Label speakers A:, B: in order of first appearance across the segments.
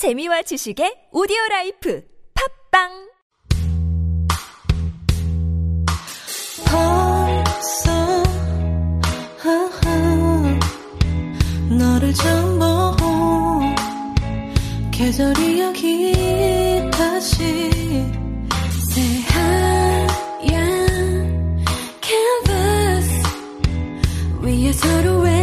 A: 재미와 지식의 오디오 라이프 팝빵 벌써 너를 처음 본 계절 이야기 다시 새하얀 c a n 위에 서로의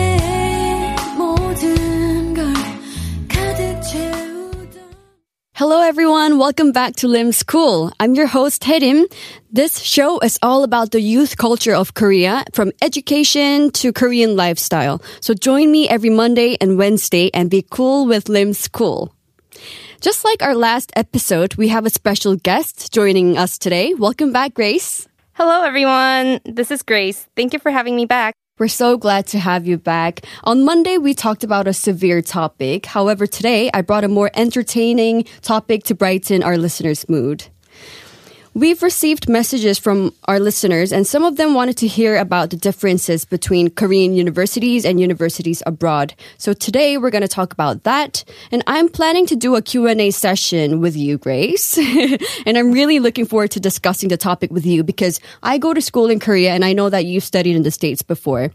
A: Hello, everyone. Welcome back to Lim School. I'm your host, Herim. This show is all about the youth culture of Korea, from education to Korean lifestyle. So join me every Monday and Wednesday and be cool with Lim School. Just like our last episode, we have a special guest joining us today. Welcome back, Grace.
B: Hello, everyone. This is Grace. Thank you for having me back.
A: We're so glad to have you back. On Monday, we talked about a severe topic. However, today I brought a more entertaining topic to brighten our listeners' mood. We've received messages from our listeners, and some of them wanted to hear about the differences between Korean universities and universities abroad. So today we're going to talk about that, and I'm planning to do a Q&A session with you, Grace. and I'm really looking forward to discussing the topic with you because I go to school in Korea and I know that you've studied in the States before.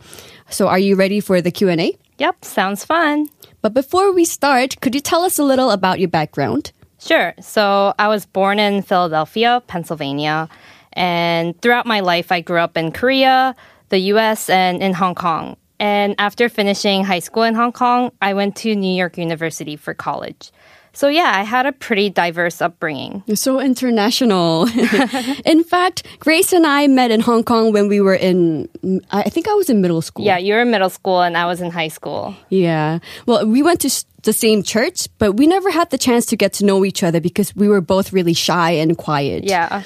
A: So are you ready for the Q&A?
B: Yep, sounds fun.
A: But before we start, could you tell us a little about your background?
B: Sure. So I was born in Philadelphia, Pennsylvania. And throughout my life, I grew up in Korea, the US, and in Hong Kong. And after finishing high school in Hong Kong, I went to New York University for college. So, yeah, I had a pretty diverse upbringing.
A: You're so international. in fact, Grace and I met in Hong Kong when we were in, I think I was in middle school.
B: Yeah, you were in middle school and I was in high school.
A: Yeah. Well, we went to the same church, but we never had the chance to get to know each other because we were both really shy and quiet.
B: Yeah.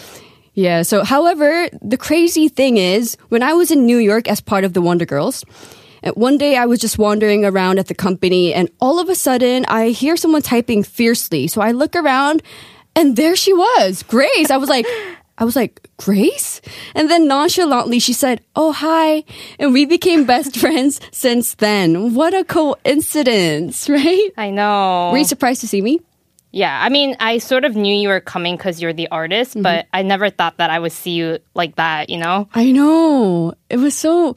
A: Yeah. So, however, the crazy thing is, when I was in New York as part of the Wonder Girls, uh, one day I was just wandering around at the company and all of a sudden I hear someone typing fiercely. So I look around and there she was, Grace. I was like, I was like, Grace? And then nonchalantly, she said, Oh, hi. And we became best friends since then. What a coincidence, right?
B: I know.
A: Were you surprised to see me?
B: Yeah, I mean, I sort of knew you were coming because you're the artist, mm-hmm. but I never thought that I would see you like that, you know?
A: I know. It was so,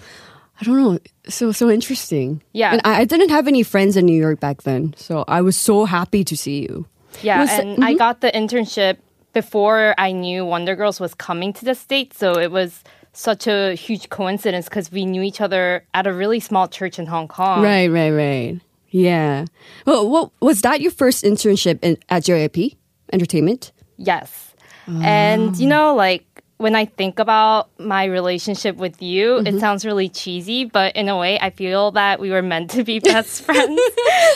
A: I don't know, so, so interesting. Yeah. And I, I didn't have any friends in New York back then, so I was so happy to see you.
B: Yeah, was, and mm-hmm. I got the internship before I knew Wonder Girls was coming to the States. So it was such a huge coincidence because we knew each other at a really small church in Hong Kong.
A: Right, right, right. Yeah. Well, what was that your first internship in, at JYP Entertainment?
B: Yes. Oh. And you know, like when I think about my relationship with you, mm-hmm. it sounds really cheesy, but in a way, I feel that we were meant to be best friends.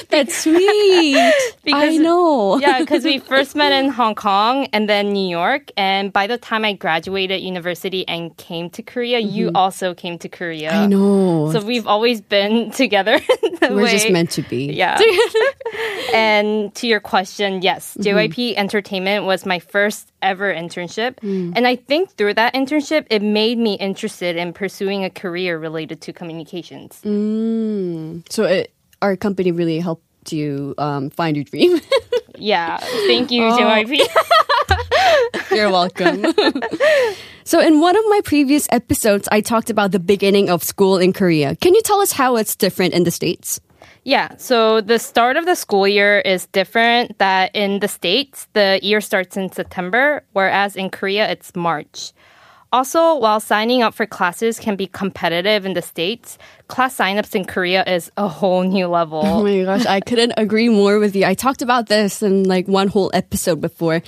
A: That's sweet. because, I know.
B: yeah, because we first met in Hong Kong and then New York. And by the time I graduated university and came to Korea, mm-hmm. you also came to Korea.
A: I know.
B: So we've always been together
A: We're just meant to be.
B: Yeah. and to your question, yes, JYP mm-hmm. Entertainment was my first ever internship. Mm. And I think through that internship, it made me interested in pursuing a career related to communications.
A: Mm. So it, our company really helped you um, find your dream.
B: yeah. Thank you, oh. JYP.
A: You're welcome. so, in one of my previous episodes, I talked about the beginning of school in Korea. Can you tell us how it's different in the States?
B: Yeah, so the start of the school year is different that in the States, the year starts in September, whereas in Korea, it's March. Also, while signing up for classes can be competitive in the States, class signups in Korea is a whole new level.
A: Oh my gosh, I couldn't agree more with you. I talked about this in like one whole episode before,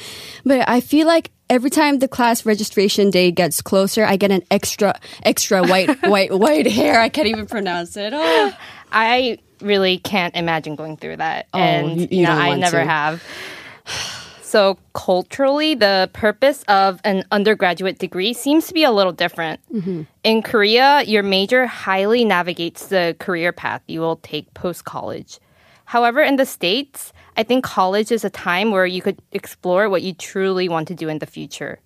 A: but I feel like every time the class registration day gets closer, I get an extra, extra white, white, white hair. I can't even pronounce it. Oh. I
B: really can't imagine going through that. Oh, and you, you know, I never to. have. so culturally, the purpose of an undergraduate degree seems to be a little different. Mm-hmm. In Korea, your major highly navigates the career path you will take post college. However, in the States, I think college is a time where you could explore what you truly want to do in the future.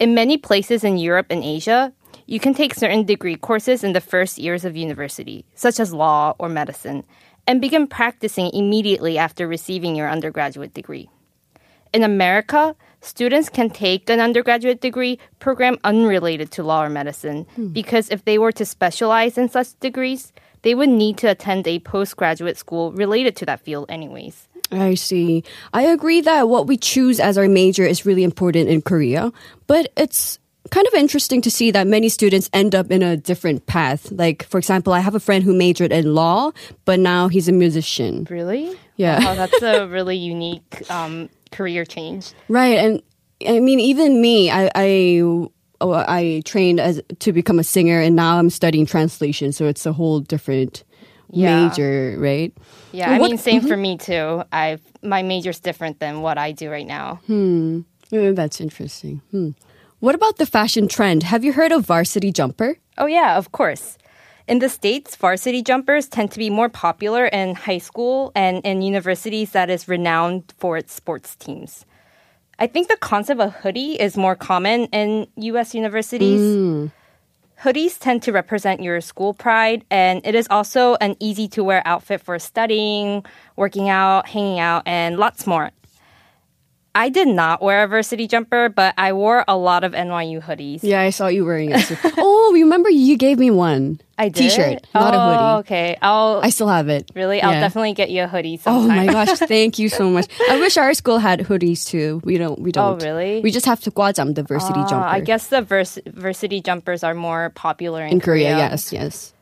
B: In many places in Europe and Asia, you can take certain degree courses in the first years of university, such as law or medicine, and begin practicing immediately after receiving your undergraduate degree. In America, students can take an undergraduate degree program unrelated to law or medicine hmm. because if they were to specialize in such degrees, they would need to attend a postgraduate school related to that field, anyways.
A: I see. I agree that what we choose as our major is really important in Korea, but it's kind of interesting to see that many students end up in a different path. Like, for example, I have a friend who majored in law, but now he's a musician.
B: Really?
A: Yeah.
B: that's a really unique um, career change.
A: Right. And I mean, even me, I, I oh, I trained as to become a singer, and now I'm studying translation. So it's a whole different yeah. major, right?
B: Yeah, what, I mean, same mm-hmm. for me too. I've my major's different than what I do right now. Hmm,
A: oh, that's interesting. Hmm. What about the fashion trend? Have you heard of varsity jumper?
B: Oh yeah, of course. In the States, varsity jumpers tend to be more popular in high school and in universities that is renowned for its sports teams. I think the concept of hoodie is more common in US universities. Mm. Hoodies tend to represent your school pride, and it is also an easy to wear outfit for studying, working out, hanging out, and lots more. I did not wear a varsity jumper, but I wore a lot of NYU hoodies.
A: Yeah, I saw you wearing it. oh, remember you gave me one.
B: I did.
A: T-shirt, not
B: oh,
A: a hoodie.
B: Okay,
A: I'll. I still have it.
B: Really, yeah. I'll definitely get you a hoodie. Sometime. Oh my
A: gosh, thank you so much. I wish our school had hoodies too. We don't. We oh,
B: don't. Oh really?
A: We just have to guajam the varsity uh, jumper. I
B: guess the vers- varsity jumpers are more popular in,
A: in
B: Korea.
A: Korea. Yes, yes.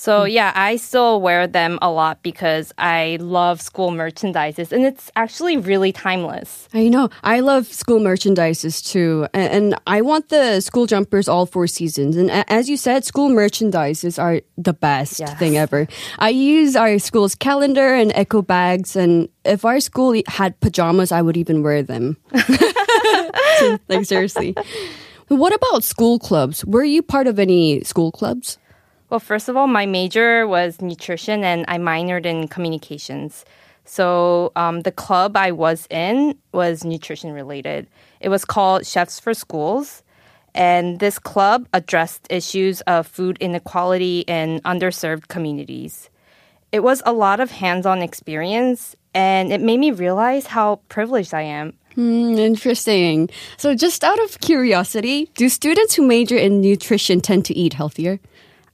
B: So hmm. yeah, I still wear them a lot because I love school merchandises and it's actually really timeless.
A: I know. I love school merchandises too. And I want the school jumpers all four seasons. And as you said, school merchandises are the best yes. thing ever. I use our school's calendar and eco bags and if our school had pajamas, I would even wear them. like seriously. What about school clubs? Were you part of any school clubs?
B: Well, first of all, my major was nutrition and I minored in communications. So um, the club I was in was nutrition related. It was called Chefs for Schools. And this club addressed issues of food inequality in underserved communities. It was a lot of hands on experience, and it made me realize how privileged I am.
A: Hmm, interesting. So, just out of curiosity, do students who major in nutrition tend to eat healthier?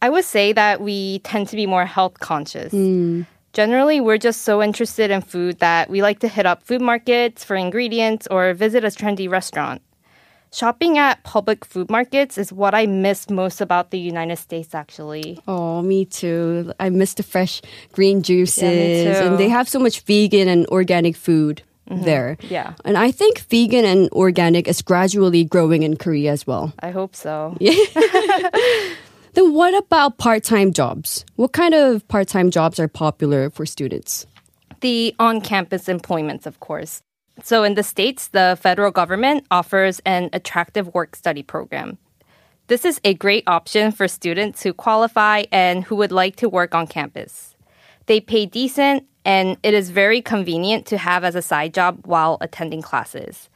B: I would say that we tend to be more health conscious. Mm. Generally, we're just so interested in food that we like to hit up food markets for ingredients or visit a trendy restaurant. Shopping at public food markets is what I miss most about the United States, actually.
A: Oh, me too. I miss the fresh green juices. Yeah, and they have so much vegan and organic food. Mm-hmm. there.
B: Yeah.
A: And I think vegan and organic is gradually growing in Korea as well.
B: I hope so.
A: Yeah. Then what about part-time jobs? What kind of part-time jobs are popular for students?
B: The on-campus employments, of course. So in the states, the federal government offers an attractive work study program. This is a great option for students who qualify and who would like to work on campus. They pay decent and it is very convenient to have as a side job while attending classes.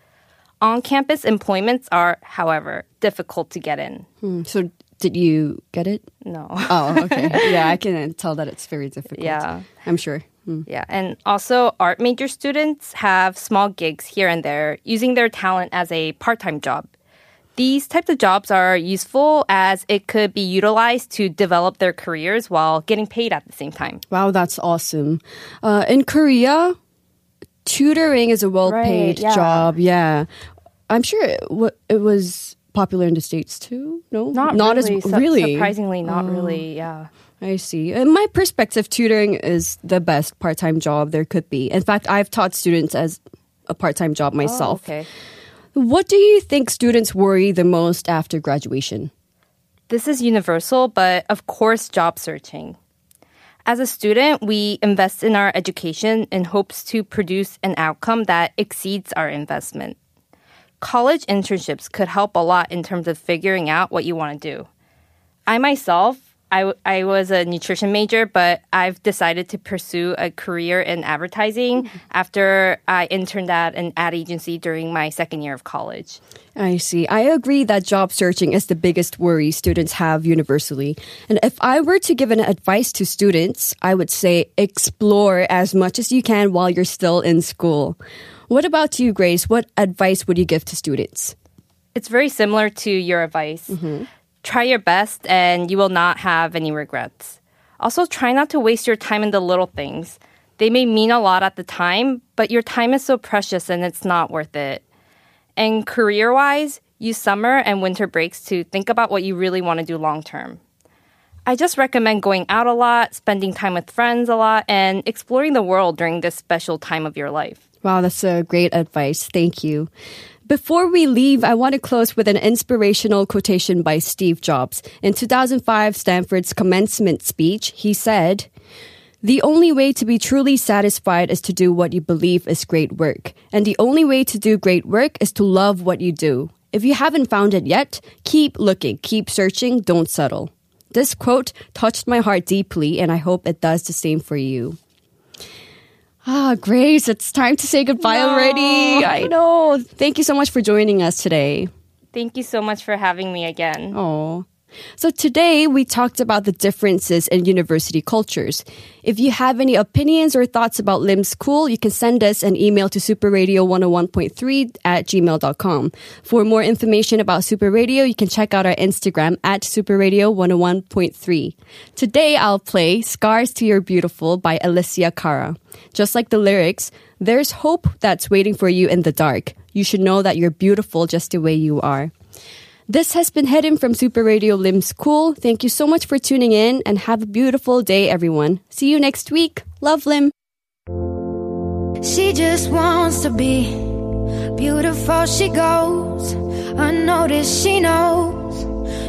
B: On campus employments are, however, difficult to get in.
A: Hmm. So did you get it?
B: No.
A: oh, okay. Yeah, I can tell that it's very difficult.
B: Yeah.
A: I'm sure. Mm.
B: Yeah, and also art major students have small gigs here and there using their talent as a part time job. These types of jobs are useful as it could be utilized to develop their careers while getting paid at the same time.
A: Wow, that's awesome. Uh, in Korea, tutoring is a well paid right, yeah. job. Yeah. I'm sure it, w- it was popular in the states too? No,
B: not,
A: not
B: really. as Su- really surprisingly not oh. really. Yeah,
A: I see. In my perspective, tutoring is the best part-time job there could be. In fact, I've taught students as a part-time job oh, myself. Oh, okay. What do you think students worry the most after graduation?
B: This is universal, but of course, job searching. As a student, we invest in our education in hopes to produce an outcome that exceeds our investment college internships could help a lot in terms of figuring out what you want to do. I myself, I, I was a nutrition major, but I've decided to pursue a career in advertising mm-hmm. after I interned at an ad agency during my second year of college.
A: I see. I agree that job searching is the biggest worry students have universally. And if I were to give an advice to students, I would say explore as much as you can while you're still in school. What about you, Grace? What advice would you give to students?
B: It's very similar to your advice. Mm-hmm. Try your best and you will not have any regrets. Also, try not to waste your time in the little things. They may mean a lot at the time, but your time is so precious and it's not worth it. And career wise, use summer and winter breaks to think about what you really want to do long term. I just recommend going out a lot, spending time with friends a lot, and exploring the world during this special time of your life.
A: Wow, that's a great advice. Thank you. Before we leave, I want to close with an inspirational quotation by Steve Jobs. In 2005, Stanford's commencement speech, he said, the only way to be truly satisfied is to do what you believe is great work. And the only way to do great work is to love what you do. If you haven't found it yet, keep looking, keep searching, don't settle. This quote touched my heart deeply, and I hope it does the same for you. Ah, Grace, it's time to say goodbye no. already. I know. Thank you so much for joining us today.
B: Thank you so much for having me again.
A: Oh. So today we talked about the differences in university cultures. If you have any opinions or thoughts about Lim School, you can send us an email to superradio101.3 at gmail.com. For more information about Super Radio, you can check out our Instagram at superradio101.3. Today I'll play Scars to Your Beautiful by Alessia Cara. Just like the lyrics, there's hope that's waiting for you in the dark. You should know that you're beautiful just the way you are. This has been Herim from Super Radio Lim School. Thank you so much for tuning in and have a beautiful day, everyone. See you next week. Love Lim. She just wants to be beautiful. She goes unnoticed. She knows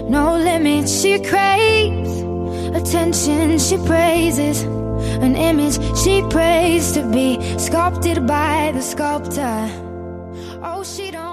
A: no limits. She craves attention. She praises an image. She prays to be sculpted by the sculptor. Oh, she don't.